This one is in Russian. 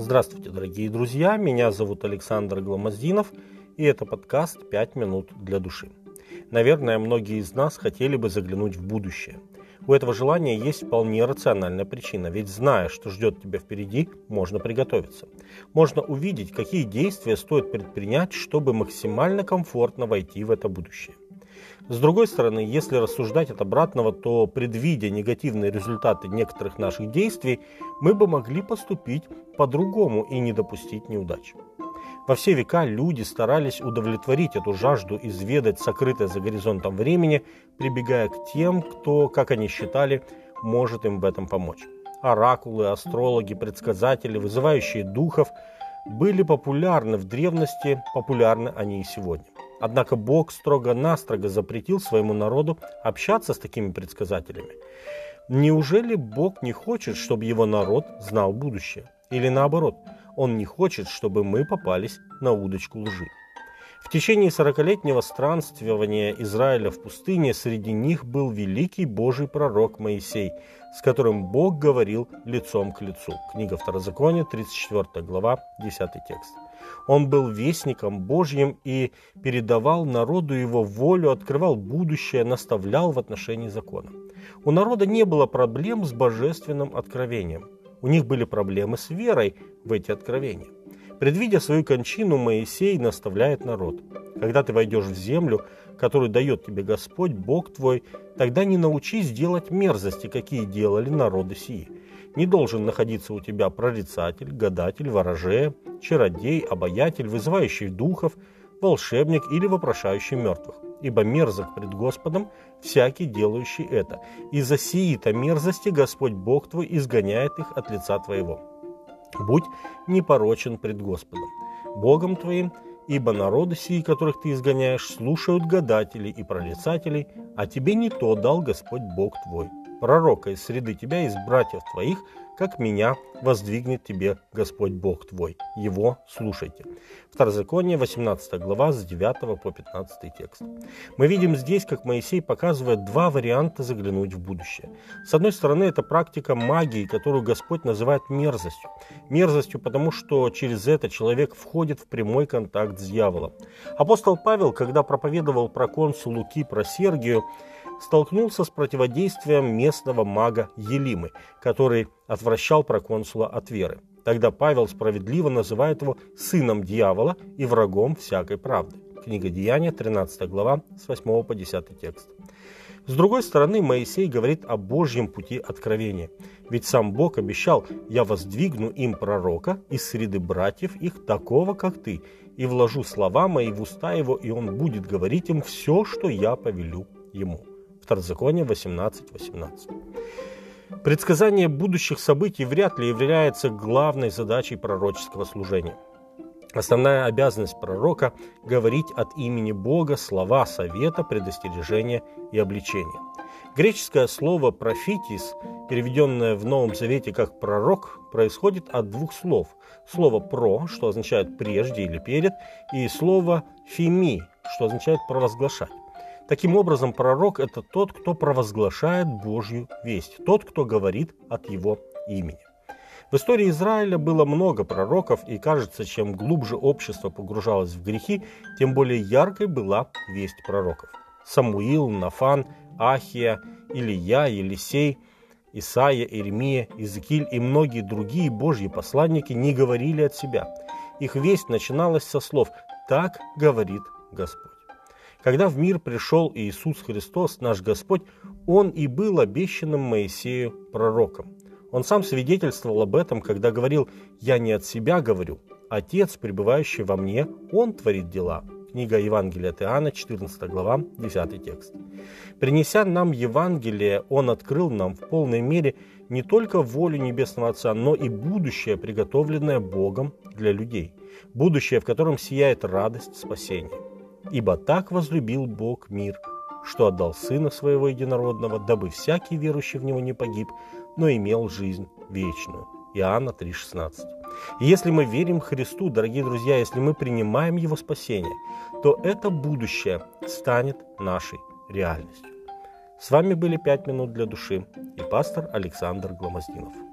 Здравствуйте, дорогие друзья, меня зовут Александр Гламоздинов, и это подкаст «5 минут для души». Наверное, многие из нас хотели бы заглянуть в будущее. У этого желания есть вполне рациональная причина, ведь зная, что ждет тебя впереди, можно приготовиться. Можно увидеть, какие действия стоит предпринять, чтобы максимально комфортно войти в это будущее. С другой стороны, если рассуждать от обратного, то предвидя негативные результаты некоторых наших действий, мы бы могли поступить по-другому и не допустить неудач. Во все века люди старались удовлетворить эту жажду изведать сокрытое за горизонтом времени, прибегая к тем, кто, как они считали, может им в этом помочь. Оракулы, астрологи, предсказатели, вызывающие духов были популярны в древности, популярны они и сегодня. Однако Бог строго-настрого запретил своему народу общаться с такими предсказателями. Неужели Бог не хочет, чтобы его народ знал будущее? Или наоборот, он не хочет, чтобы мы попались на удочку лжи? В течение сорокалетнего странствования Израиля в пустыне среди них был великий Божий пророк Моисей, с которым Бог говорил лицом к лицу. Книга Второзакония, 34 глава, 10 текст. Он был вестником Божьим и передавал народу его волю, открывал будущее, наставлял в отношении закона. У народа не было проблем с божественным откровением. У них были проблемы с верой в эти откровения. Предвидя свою кончину, Моисей наставляет народ. Когда ты войдешь в землю, которую дает тебе Господь, Бог твой, тогда не научись делать мерзости, какие делали народы сии. Не должен находиться у тебя прорицатель, гадатель, ворожея, чародей, обаятель, вызывающий духов, волшебник или вопрошающий мертвых. Ибо мерзок пред Господом всякий, делающий это. И за сии-то мерзости Господь Бог твой изгоняет их от лица твоего. Будь непорочен пред Господом, Богом твоим, ибо народы сии, которых ты изгоняешь, слушают гадателей и прорицателей, а тебе не то дал Господь Бог твой пророка из среды тебя, из братьев твоих, как меня воздвигнет тебе Господь Бог твой. Его слушайте. Второзаконие, 18 глава, с 9 по 15 текст. Мы видим здесь, как Моисей показывает два варианта заглянуть в будущее. С одной стороны, это практика магии, которую Господь называет мерзостью. Мерзостью, потому что через это человек входит в прямой контакт с дьяволом. Апостол Павел, когда проповедовал про консулу Кипра Сергию, столкнулся с противодействием местного мага Елимы, который отвращал проконсула от веры. Тогда Павел справедливо называет его сыном дьявола и врагом всякой правды. Книга Деяния, 13 глава, с 8 по 10 текст. С другой стороны, Моисей говорит о Божьем пути откровения. Ведь сам Бог обещал, «Я воздвигну им пророка из среды братьев их, такого, как ты, и вложу слова мои в уста его, и он будет говорить им все, что я повелю ему». Второзаконие 18.18. 18. Предсказание будущих событий вряд ли является главной задачей пророческого служения. Основная обязанность пророка – говорить от имени Бога слова совета, предостережения и обличения. Греческое слово «профитис», переведенное в Новом Завете как «пророк», происходит от двух слов. Слово «про», что означает «прежде» или «перед», и слово «фими», что означает «провозглашать». Таким образом, пророк – это тот, кто провозглашает Божью весть, тот, кто говорит от его имени. В истории Израиля было много пророков, и кажется, чем глубже общество погружалось в грехи, тем более яркой была весть пророков. Самуил, Нафан, Ахия, Илия, Елисей, Исаия, Иеремия, Иезекииль и многие другие божьи посланники не говорили от себя. Их весть начиналась со слов «Так говорит Господь». Когда в мир пришел Иисус Христос, наш Господь, Он и был обещанным Моисею пророком. Он сам свидетельствовал об этом, когда говорил «Я не от себя говорю, Отец, пребывающий во мне, Он творит дела». Книга Евангелия от Иоанна, 14 глава, 10 текст. Принеся нам Евангелие, Он открыл нам в полной мере не только волю Небесного Отца, но и будущее, приготовленное Богом для людей. Будущее, в котором сияет радость спасения. Ибо так возлюбил Бог мир, что отдал Сына Своего Единородного, дабы всякий верующий в Него не погиб, но имел жизнь вечную. Иоанна 3,16. И если мы верим Христу, дорогие друзья, если мы принимаем Его спасение, то это будущее станет нашей реальностью. С вами были «Пять минут для души» и пастор Александр Гломоздинов.